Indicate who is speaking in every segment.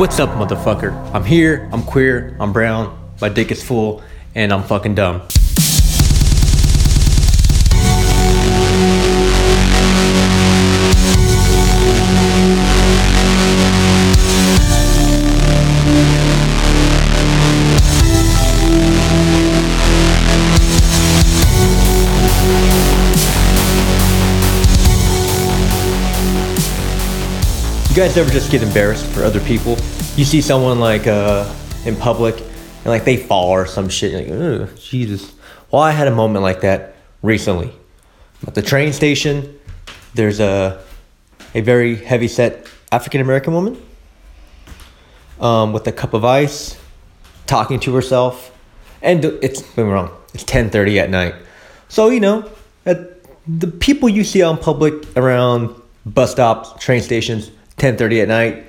Speaker 1: What's up, motherfucker? I'm here, I'm queer, I'm brown, my dick is full, and I'm fucking dumb. Guys ever just get embarrassed for other people? You see someone like uh, in public and like they fall or some shit. Like, Ugh, Jesus. Well, I had a moment like that recently. At the train station, there's a a very heavy set African American woman um, with a cup of ice, talking to herself, and it's been wrong. It's ten thirty at night, so you know, the people you see on public around bus stops, train stations, ten thirty at night.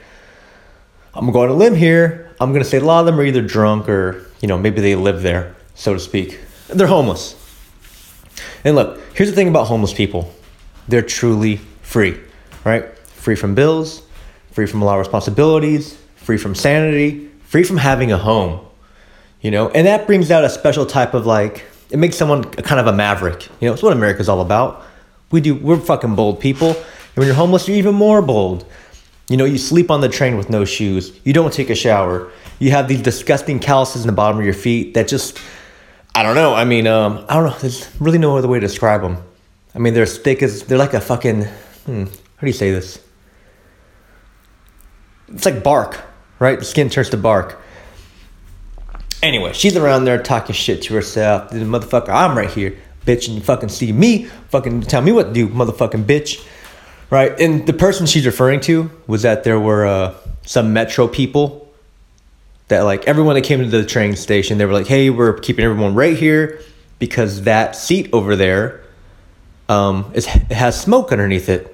Speaker 1: I'm going to limb here. I'm gonna say a lot of them are either drunk or you know maybe they live there, so to speak. They're homeless. And look, here's the thing about homeless people: they're truly free, right? Free from bills, free from a lot of responsibilities, free from sanity, free from having a home. You know, and that brings out a special type of like it makes someone kind of a maverick. You know, it's what America's all about. We do we're fucking bold people. And when you're homeless, you're even more bold. You know, you sleep on the train with no shoes. You don't take a shower. You have these disgusting calluses in the bottom of your feet that just, I don't know. I mean, um, I don't know. There's really no other way to describe them. I mean, they're as thick as, they're like a fucking, hmm, how do you say this? It's like bark, right? The skin turns to bark. Anyway, she's around there talking shit to herself. The motherfucker, I'm right here, bitch, and you fucking see me, fucking tell me what to do, motherfucking bitch. Right, and the person she's referring to was that there were uh, some metro people that like everyone that came to the train station, they were like, "Hey, we're keeping everyone right here because that seat over there um, is has smoke underneath it."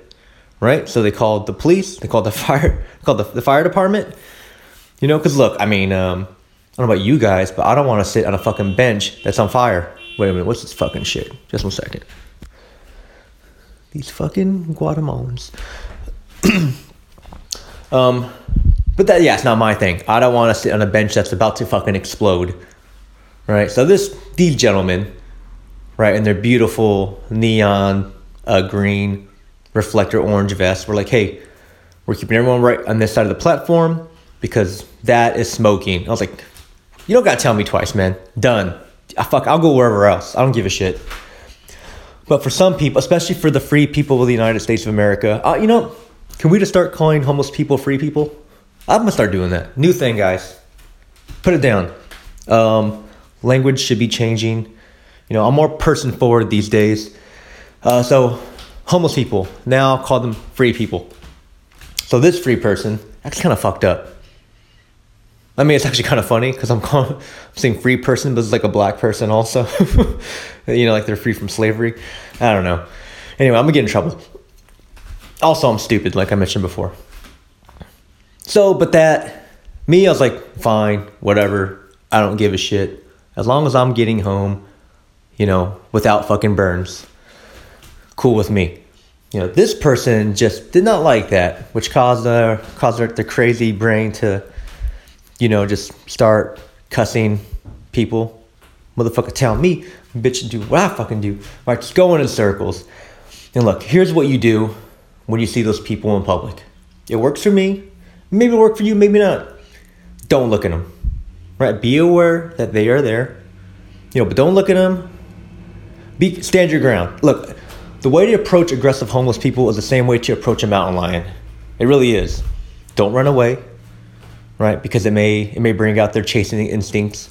Speaker 1: Right, so they called the police, they called the fire, called the, the fire department. You know, because look, I mean, um, I don't know about you guys, but I don't want to sit on a fucking bench that's on fire. Wait a minute, what's this fucking shit? Just one second. These fucking Guatemalans. um, but that yeah, it's not my thing. I don't want to sit on a bench that's about to fucking explode. Right. So this these gentlemen, right, in their beautiful neon uh, green reflector orange vests, were like, hey, we're keeping everyone right on this side of the platform because that is smoking. I was like, you don't gotta tell me twice, man. Done. I fuck. I'll go wherever else. I don't give a shit. But for some people, especially for the free people of the United States of America, uh, you know, can we just start calling homeless people free people? I'm gonna start doing that. New thing, guys. Put it down. Um, language should be changing. You know, I'm more person forward these days. Uh, so, homeless people now call them free people. So this free person, that's kind of fucked up. I mean, it's actually kind of funny because I'm calling, I'm saying free person, but it's like a black person also. you know, like they're free from slavery. I don't know. Anyway, I'm gonna get in trouble. Also, I'm stupid, like I mentioned before. So, but that, me, I was like, fine, whatever. I don't give a shit. As long as I'm getting home, you know, without fucking burns. Cool with me. You know, this person just did not like that, which caused uh, caused their, their crazy brain to you know, just start cussing people. Motherfucker tell me, bitch, do what I fucking do. Right, just going in circles. And look, here's what you do when you see those people in public. It works for me. Maybe it work for you, maybe not. Don't look at them. Right? Be aware that they are there. You know, but don't look at them. Be stand your ground. Look, the way to approach aggressive homeless people is the same way to approach a mountain lion. It really is. Don't run away right? Because it may it may bring out their chasing instincts.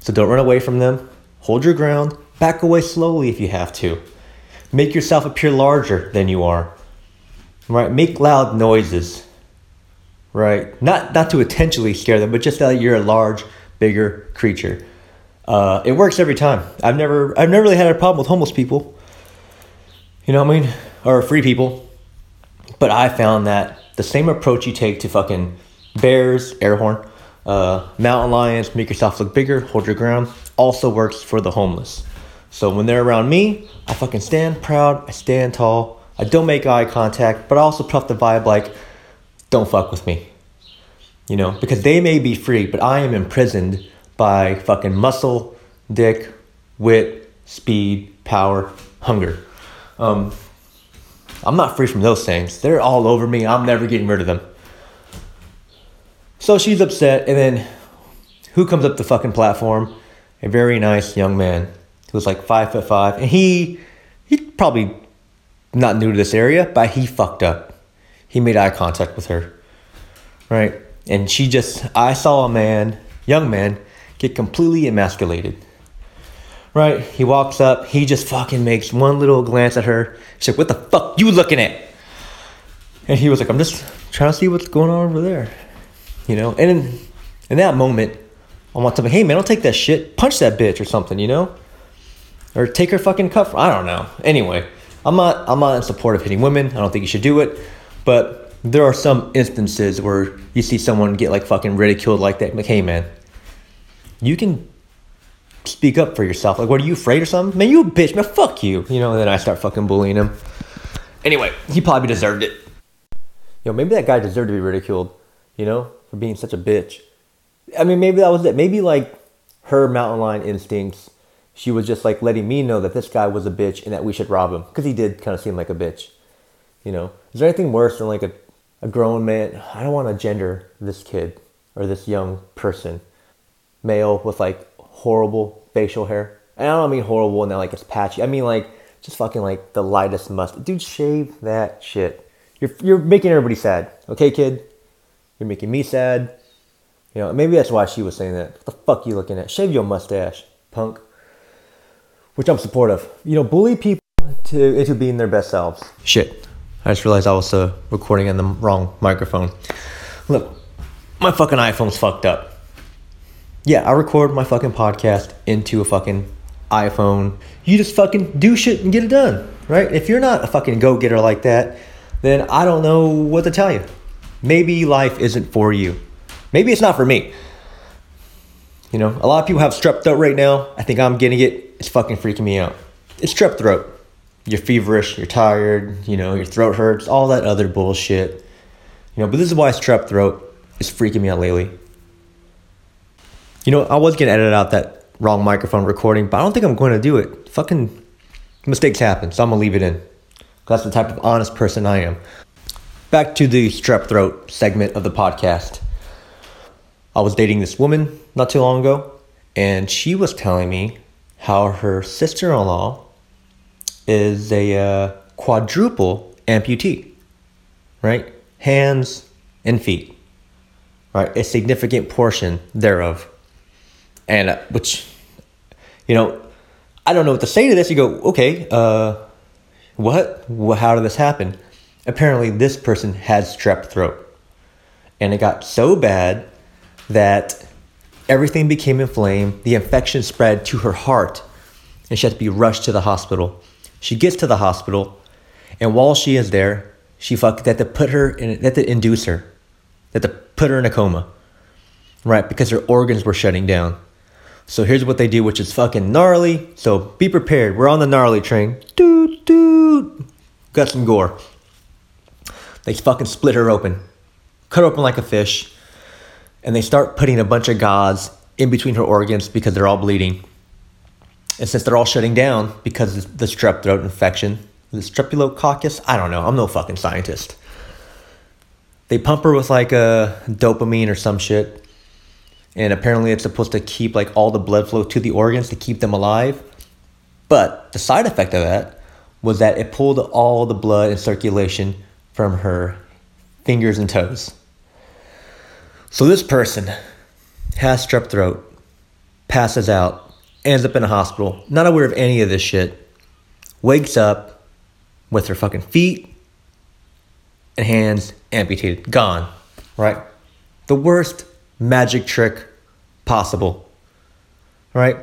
Speaker 1: So don't run away from them. Hold your ground. Back away slowly if you have to. Make yourself appear larger than you are. Right? Make loud noises. Right? Not not to intentionally scare them, but just that you're a large, bigger creature. Uh, it works every time. I've never I've never really had a problem with homeless people. You know what I mean? Or free people. But I found that the same approach you take to fucking bears, air horn, uh, mountain lions, make yourself look bigger, hold your ground, also works for the homeless. So when they're around me, I fucking stand proud, I stand tall, I don't make eye contact, but I also puff the vibe like, don't fuck with me. You know, because they may be free, but I am imprisoned by fucking muscle, dick, wit, speed, power, hunger. Um, I'm not free from those things. They're all over me. I'm never getting rid of them. So she's upset, and then who comes up the fucking platform? A very nice young man who was like five foot five, and he he probably not new to this area, but he fucked up. He made eye contact with her, right? And she just I saw a man, young man, get completely emasculated. Right? He walks up, he just fucking makes one little glance at her. She's like, "What the fuck you looking at?" And he was like, "I'm just trying to see what's going on over there." You know, and in, in that moment, I want to be, hey man, don't take that shit. Punch that bitch or something, you know? Or take her fucking cuff. I don't know. Anyway, I'm not I'm not in support of hitting women. I don't think you should do it. But there are some instances where you see someone get like fucking ridiculed like that. Like, hey man, you can speak up for yourself. Like, what are you afraid or something? Man, you a bitch, man, fuck you. You know, and then I start fucking bullying him. Anyway, he probably deserved it. You know, maybe that guy deserved to be ridiculed, you know, for being such a bitch. I mean, maybe that was it. Maybe like her mountain lion instincts, she was just like letting me know that this guy was a bitch and that we should rob him because he did kind of seem like a bitch. You know, is there anything worse than like a, a grown man? I don't want to gender this kid or this young person, male with like horrible facial hair. And I don't mean horrible and that like it's patchy. I mean like just fucking like the lightest must. Dude, shave that shit. You're you're making everybody sad. Okay, kid. You're making me sad. You know, maybe that's why she was saying that. What the fuck you looking at? Shave your mustache, punk. Which I'm supportive. You know, bully people to into being their best selves. Shit. I just realized I was uh, recording on the wrong microphone. Look, my fucking iPhone's fucked up. Yeah, I record my fucking podcast into a fucking iPhone. You just fucking do shit and get it done, right? If you're not a fucking go getter like that, then I don't know what to tell you. Maybe life isn't for you. Maybe it's not for me. You know, a lot of people have strep throat right now. I think I'm getting it. It's fucking freaking me out. It's strep throat. You're feverish, you're tired, you know, your throat hurts, all that other bullshit. You know, but this is why strep throat is freaking me out lately. You know, I was gonna edit out that wrong microphone recording, but I don't think I'm going to do it. Fucking mistakes happen, so I'm gonna leave it in. That's the type of honest person I am. Back to the strep throat segment of the podcast. I was dating this woman not too long ago, and she was telling me how her sister in law is a uh, quadruple amputee, right? Hands and feet, right? A significant portion thereof. And uh, which, you know, I don't know what to say to this. You go, okay, uh, what? How did this happen? Apparently, this person had strep throat. And it got so bad that everything became inflamed. The infection spread to her heart, and she had to be rushed to the hospital. She gets to the hospital, and while she is there, she fuck that to put her in that to induce her, that to put her in a coma, right? Because her organs were shutting down. So here's what they do, which is fucking gnarly. So be prepared. We're on the gnarly train. Doot doot. Got some gore. They fucking split her open, cut her open like a fish and they start putting a bunch of gauze in between her organs because they're all bleeding. And since they're all shutting down because of the strep throat infection, the streptococcus, I don't know, I'm no fucking scientist. They pump her with like a dopamine or some shit. And apparently it's supposed to keep like all the blood flow to the organs to keep them alive. But the side effect of that was that it pulled all the blood and circulation from her fingers and toes. So this person has strep throat, passes out, ends up in a hospital, not aware of any of this shit, wakes up with her fucking feet and hands amputated, gone, right? The worst magic trick possible, right?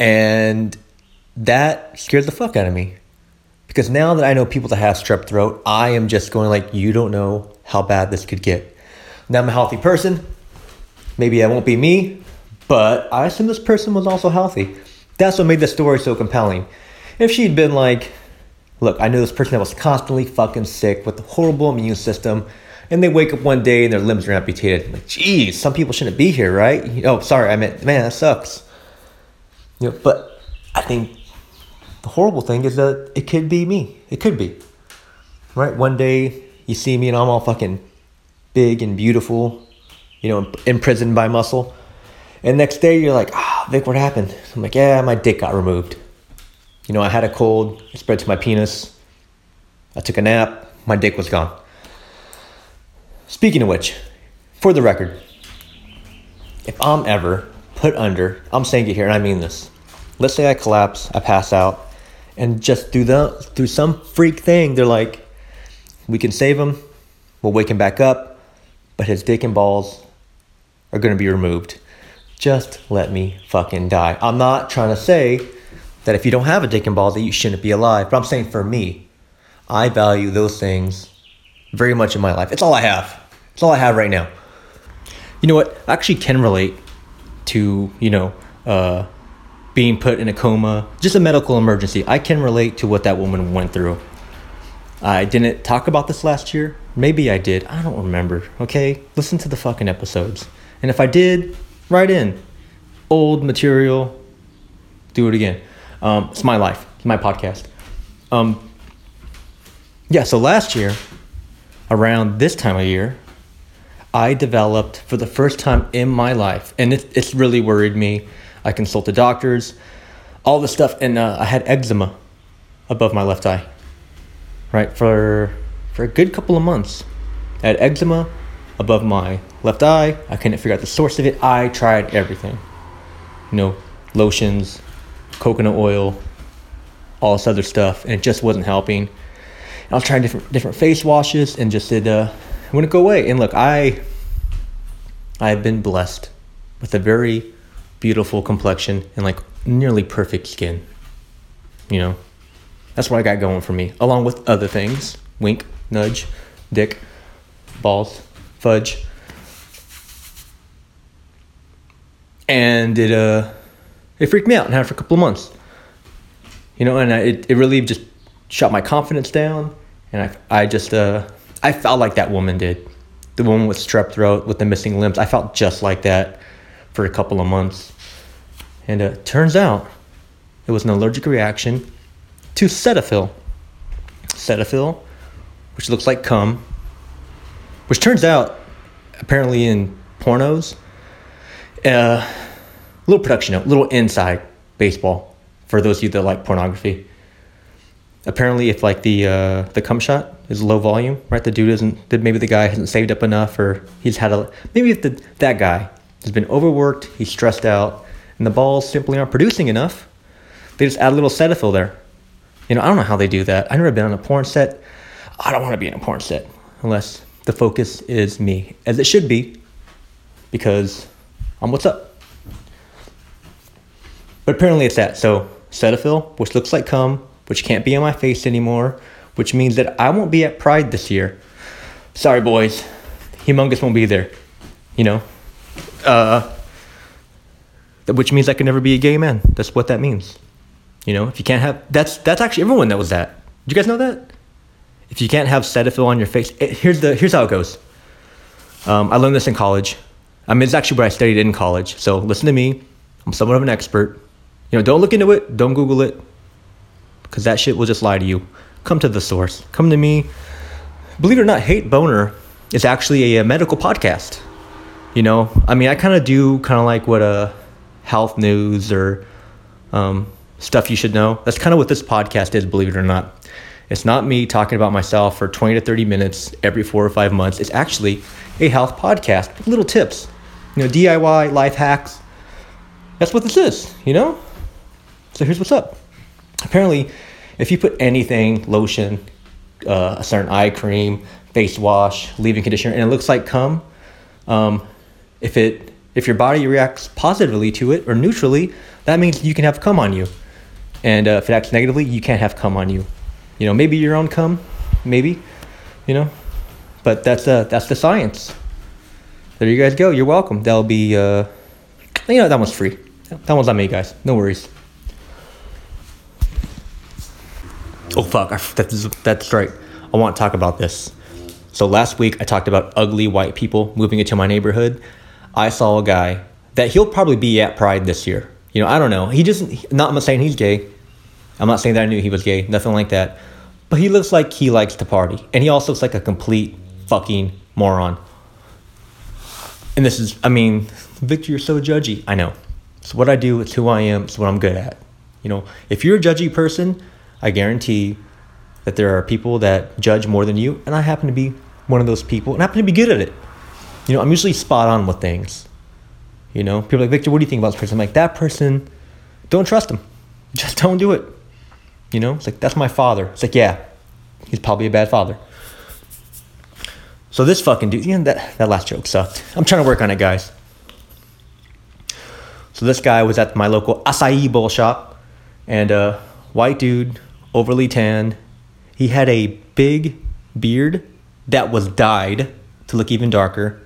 Speaker 1: And that scared the fuck out of me. Because now that I know people that have strep throat, I am just going like, you don't know how bad this could get. Now I'm a healthy person. Maybe I won't be me, but I assume this person was also healthy. That's what made the story so compelling. If she'd been like, look, I knew this person that was constantly fucking sick with a horrible immune system, and they wake up one day and their limbs are amputated. Like, geez, some people shouldn't be here, right? Oh, sorry, I meant, man, that sucks. You know, but I think the horrible thing is that it could be me. It could be, right? One day you see me and I'm all fucking big and beautiful, you know, imprisoned by muscle. And next day you're like, ah, oh, Vic, what happened? I'm like, yeah, my dick got removed. You know, I had a cold, it spread to my penis. I took a nap, my dick was gone. Speaking of which, for the record, if I'm ever put under, I'm saying it here and I mean this. Let's say I collapse, I pass out, and just through the through some freak thing, they're like, we can save him, we'll wake him back up, but his dick and balls are gonna be removed. Just let me fucking die. I'm not trying to say that if you don't have a dick and balls that you shouldn't be alive, but I'm saying for me, I value those things very much in my life. It's all I have. It's all I have right now. You know what? I actually can relate to, you know, uh, being put in a coma, just a medical emergency. I can relate to what that woman went through. I didn't talk about this last year. Maybe I did. I don't remember. Okay? Listen to the fucking episodes. And if I did, write in. Old material, do it again. Um, it's my life, it's my podcast. Um, yeah, so last year, around this time of year, I developed for the first time in my life, and it, it's really worried me. I consulted doctors, all this stuff, and uh, I had eczema above my left eye. Right for for a good couple of months, I had eczema above my left eye. I couldn't figure out the source of it. I tried everything, you know, lotions, coconut oil, all this other stuff, and it just wasn't helping. I was trying different different face washes and just did uh wouldn't go away. And look, I I've been blessed with a very beautiful complexion and like nearly perfect skin. You know, that's what I got going for me, along with other things. Wink, nudge, dick, balls, fudge. And it uh it freaked me out and had for a couple of months. You know, and I, it, it really just shot my confidence down and I, I just uh, I felt like that woman did, the woman with strep throat with the missing limbs. I felt just like that for a couple of months, and uh, turns out it was an allergic reaction to Cetaphil. Cetaphil, which looks like cum, which turns out apparently in pornos, uh, little production note, little inside baseball for those of you that like pornography apparently if like the uh, the cum shot is low volume, right? The dude isn't maybe the guy hasn't saved up enough, or he's had a maybe if the that guy has been overworked, he's stressed out, and the balls simply aren't producing enough. They just add a little Cetaphil there. You know, I don't know how they do that. I've never been on a porn set. I don't want to be in a porn set unless the focus is me, as it should be, because I'm what's up. But apparently it's that. So Cetaphil, which looks like cum, which can't be on my face anymore, which means that I won't be at Pride this year. Sorry, boys. Humongous won't be there. You know? Uh, which means I can never be a gay man. That's what that means. You know, if you can't have that's that's actually everyone knows that. Did you guys know that? If you can't have Cetaphil on your face, it, here's the here's how it goes. Um, I learned this in college. I mean, it's actually where I studied in college. So listen to me. I'm somewhat of an expert. You know, don't look into it. Don't Google it because that shit will just lie to you. Come to the source. Come to me. Believe it or not, Hate Boner is actually a, a medical podcast. You know, I mean, I kind of do kind of like what a health news or um, stuff you should know. That's kind of what this podcast is, believe it or not. It's not me talking about myself for 20 to 30 minutes every four or five months. It's actually a health podcast with little tips, you know, DIY, life hacks. That's what this is, you know? So here's what's up apparently, if you put anything, lotion, uh, a certain eye cream, face wash, leave-in conditioner, and it looks like cum, um, if it if your body reacts positively to it or neutrally, that means you can have cum on you. And uh, if it acts negatively, you can't have cum on you. You know, maybe your own cum, maybe, you know, but that's uh that's the science. There you guys go. You're welcome. That'll be uh, you know, that one's free. That one's on me, guys. No worries. Oh fuck! That's that's right. I want to talk about this. So last week I talked about ugly white people moving into my neighborhood. I saw a guy that he'll probably be at Pride this year. You know, I don't know. He just not. I'm not saying he's gay. I'm not saying that I knew he was gay. Nothing like that. But he looks like he likes to party, and he also looks like a complete fucking moron. And this is, I mean, Victor, you're so judgy. I know. It's what I do. It's who I am. It's what I'm good at. You know, if you're a judgy person, I guarantee that there are people that judge more than you, and I happen to be one of those people, and I happen to be good at it. You know, I'm usually spot on with things. You know, people are like Victor, what do you think about this person? I'm like that person. Don't trust him. Just don't do it. You know, it's like that's my father. It's like yeah, he's probably a bad father. So this fucking dude, you know, that that last joke sucked. I'm trying to work on it, guys. So this guy was at my local acai bowl shop, and a uh, white dude, overly tanned. He had a big beard that was dyed to look even darker.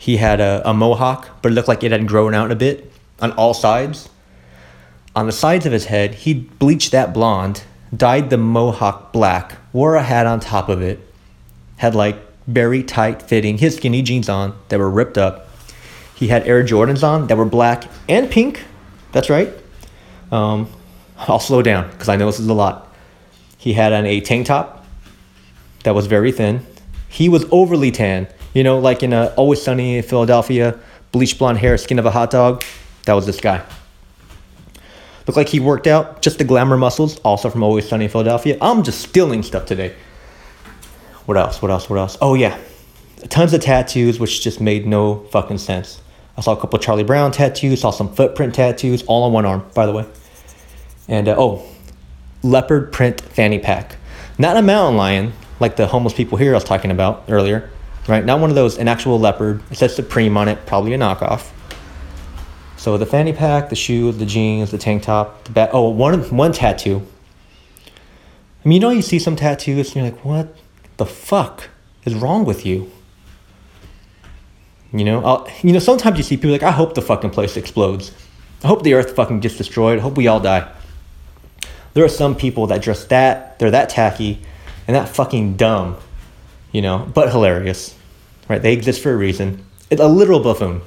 Speaker 1: He had a, a mohawk, but it looked like it had grown out a bit on all sides. On the sides of his head, he bleached that blonde, dyed the mohawk black, wore a hat on top of it, had like very tight fitting his skinny jeans on that were ripped up, he had Air Jordans on that were black and pink. That's right. Um, I'll slow down because I know this is a lot. He had on a tank top that was very thin. He was overly tan, you know, like in a Always Sunny Philadelphia, bleach blonde hair, skin of a hot dog. That was this guy. Looked like he worked out, just the glamour muscles, also from Always Sunny Philadelphia. I'm just stealing stuff today. What else? What else? What else? Oh, yeah. Tons of tattoos, which just made no fucking sense. I saw a couple Charlie Brown tattoos, saw some footprint tattoos, all on one arm, by the way. And uh, oh, leopard print fanny pack. Not a mountain lion like the homeless people here I was talking about earlier, right? Not one of those, an actual leopard. It says Supreme on it, probably a knockoff. So the fanny pack, the shoe, the jeans, the tank top, the bat. Oh, one one tattoo. I mean, you know, you see some tattoos and you're like, what the fuck is wrong with you? You know, I'll, you know, sometimes you see people like, I hope the fucking place explodes. I hope the earth fucking gets destroyed. I hope we all die. There are some people that just that, they're that tacky and that fucking dumb, you know, but hilarious, right? They exist for a reason. It's a literal buffoon.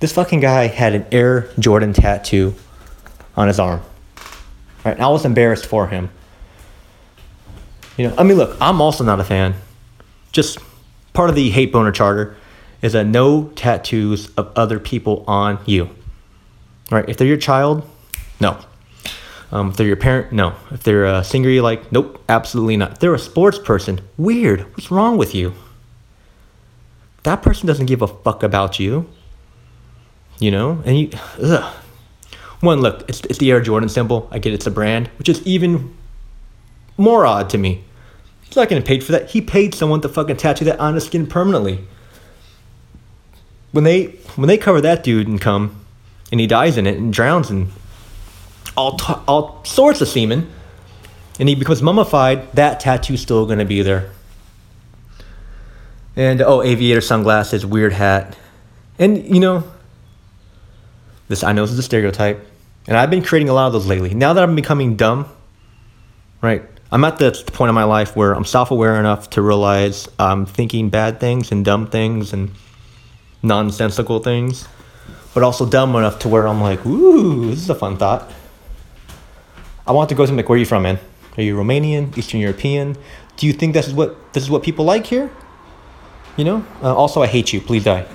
Speaker 1: This fucking guy had an Air Jordan tattoo on his arm, right? And I was embarrassed for him. You know, I mean, look, I'm also not a fan. Just part of the hate boner charter is that no tattoos of other people on you. Right? If they're your child, no. Um, if they're your parent, no. If they're a singer you like, nope, absolutely not. If they're a sports person, weird. What's wrong with you? That person doesn't give a fuck about you. You know? And you, ugh. One, look, it's, it's the Air Jordan symbol. I get it's a brand, which is even more odd to me. He's not getting paid for that. He paid someone to fucking tattoo that on his skin permanently when they when they cover that dude and come and he dies in it and drowns in all t- all sorts of semen and he becomes mummified that tattoo's still to be there and oh aviator sunglasses weird hat and you know this i know this is a stereotype and i've been creating a lot of those lately now that i'm becoming dumb right i'm at the point in my life where i'm self-aware enough to realize i'm thinking bad things and dumb things and nonsensical things, but also dumb enough to where I'm like, ooh, this is a fun thought. I want to go to like, where are you from, man? Are you Romanian, Eastern European? Do you think this is what this is what people like here? You know. Uh, also, I hate you. Please die.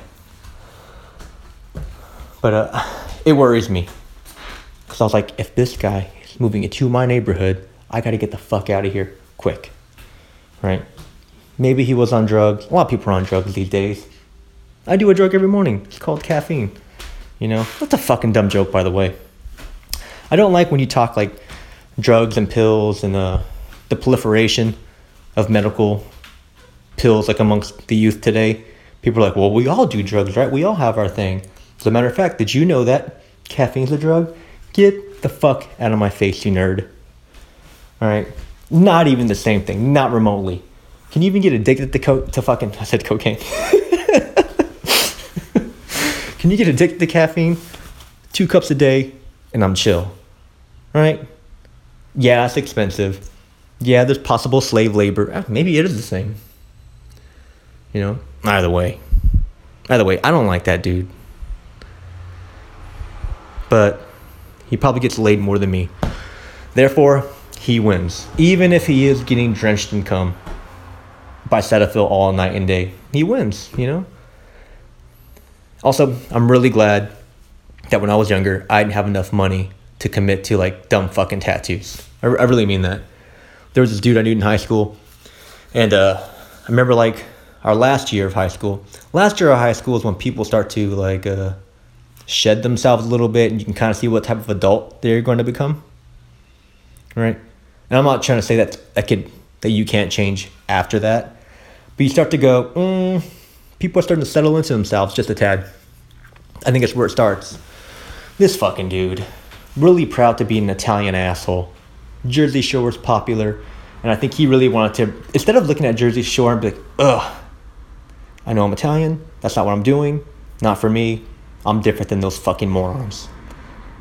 Speaker 1: But uh, it worries me because I was like, if this guy is moving into my neighborhood, I got to get the fuck out of here quick. Right? Maybe he was on drugs. A lot of people are on drugs these days. I do a drug every morning. It's called caffeine. You know, that's a fucking dumb joke, by the way. I don't like when you talk like drugs and pills and uh, the proliferation of medical pills like amongst the youth today. People are like, well, we all do drugs, right? We all have our thing. As a matter of fact, did you know that caffeine's a drug? Get the fuck out of my face, you nerd. All right, not even the same thing, not remotely. Can you even get addicted to co- to fucking? I said cocaine. Can you get addicted to caffeine? Two cups a day, and I'm chill. All right? Yeah, it's expensive. Yeah, there's possible slave labor. Ah, maybe it is the same. You know? Either way. Either way, I don't like that dude. But he probably gets laid more than me. Therefore, he wins. Even if he is getting drenched in cum by Cetaphil all night and day, he wins, you know? Also, I'm really glad that when I was younger, I didn't have enough money to commit to like dumb fucking tattoos. I, I really mean that. There was this dude I knew in high school, and uh, I remember like our last year of high school. Last year of high school is when people start to like uh, shed themselves a little bit, and you can kind of see what type of adult they're going to become. Right, and I'm not trying to say that that could that you can't change after that, but you start to go. Mm, people are starting to settle into themselves just a tad. I think it's where it starts. This fucking dude, really proud to be an Italian asshole. Jersey Shore was popular, and I think he really wanted to, instead of looking at Jersey Shore and be like, ugh, I know I'm Italian, that's not what I'm doing, not for me, I'm different than those fucking morons.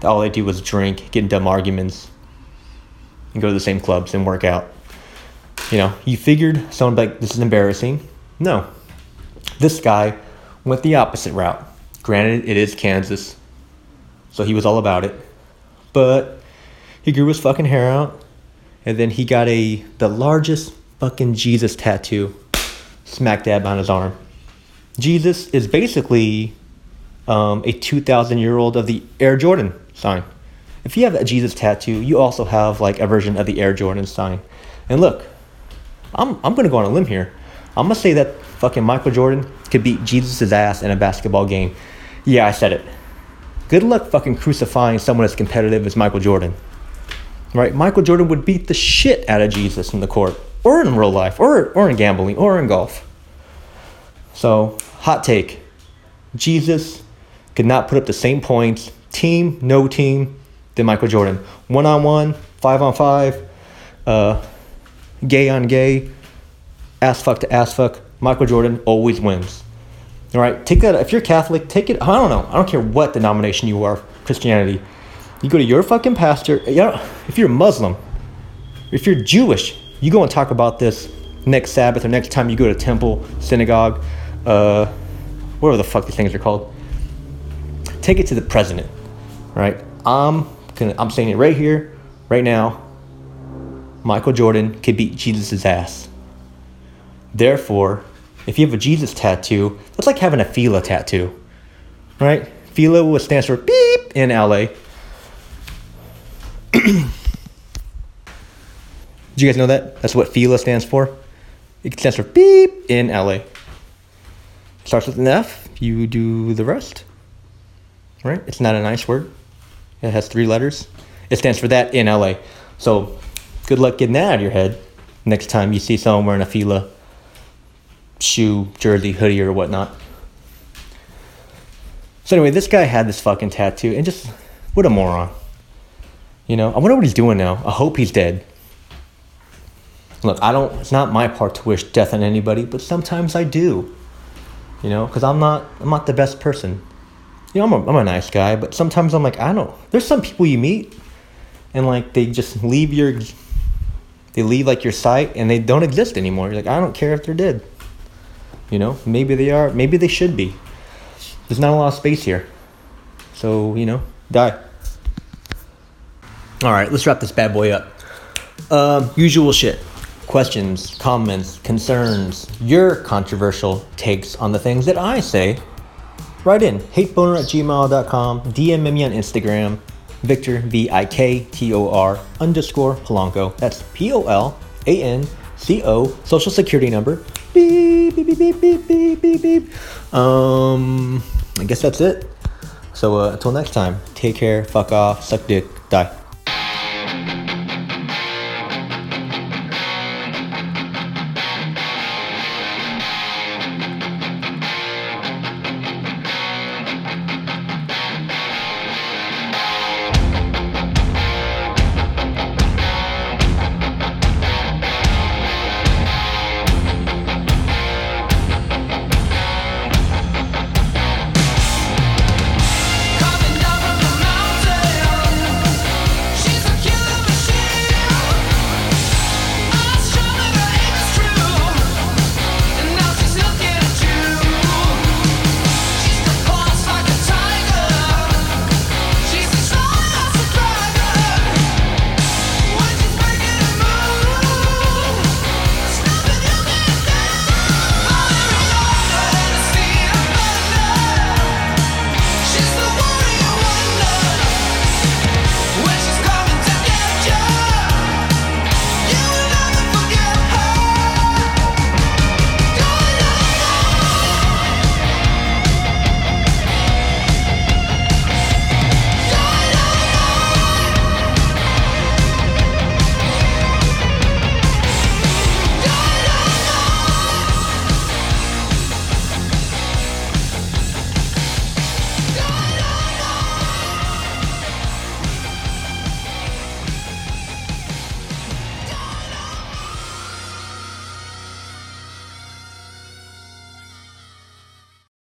Speaker 1: All they do was drink, get in dumb arguments, and go to the same clubs and work out. You know, you figured someone like, this is embarrassing. No. This guy went the opposite route. Granted, it is Kansas, so he was all about it. But he grew his fucking hair out, and then he got a the largest fucking Jesus tattoo smack dab on his arm. Jesus is basically um, a 2,000 year old of the Air Jordan sign. If you have a Jesus tattoo, you also have like a version of the Air Jordan sign. And look, I'm, I'm gonna go on a limb here. I'm gonna say that fucking Michael Jordan could beat Jesus' ass in a basketball game. Yeah, I said it. Good luck fucking crucifying someone as competitive as Michael Jordan. Right? Michael Jordan would beat the shit out of Jesus in the court, or in real life, or, or in gambling, or in golf. So, hot take Jesus could not put up the same points, team, no team, than Michael Jordan. One on one, five on five, uh, gay on gay, ass fuck to ass fuck. Michael Jordan always wins. All right, take that. If you're Catholic, take it. I don't know. I don't care what denomination you are, Christianity. You go to your fucking pastor. You know, if you're Muslim, if you're Jewish, you go and talk about this next Sabbath or next time you go to temple, synagogue, uh, whatever the fuck these things are called. Take it to the president, right? I'm gonna. I'm saying it right here, right now. Michael Jordan could beat Jesus' ass. Therefore, if you have a Jesus tattoo, that's like having a Fila tattoo, right? Fila stands for beep in LA. Did you guys know that? That's what Fila stands for. It stands for beep in LA. Starts with an F. You do the rest. Right? It's not a nice word. It has three letters. It stands for that in LA. So good luck getting that out of your head next time you see someone wearing a Fila shoe, jersey, hoodie, or whatnot. So anyway, this guy had this fucking tattoo, and just what a moron. You know, I wonder what he's doing now. I hope he's dead. Look, I don't. It's not my part to wish death on anybody, but sometimes I do. You know, because I'm not. I'm not the best person. You know, I'm a, I'm a nice guy, but sometimes I'm like, I don't. There's some people you meet, and like they just leave your. They leave like your sight, and they don't exist anymore. You're like, I don't care if they're dead. You know, maybe they are, maybe they should be. There's not a lot of space here. So, you know, die. All right, let's wrap this bad boy up. Um, usual shit. Questions, comments, concerns, your controversial takes on the things that I say. Write in hateboner at gmail.com, DM me on Instagram, Victor, V I K T O R underscore Polanco. That's P O L A N C O, social security number beep, beep, beep, beep, beep, beep, beep, beep. Um, I guess that's it. So uh, until next time, take care, fuck off, suck dick, die.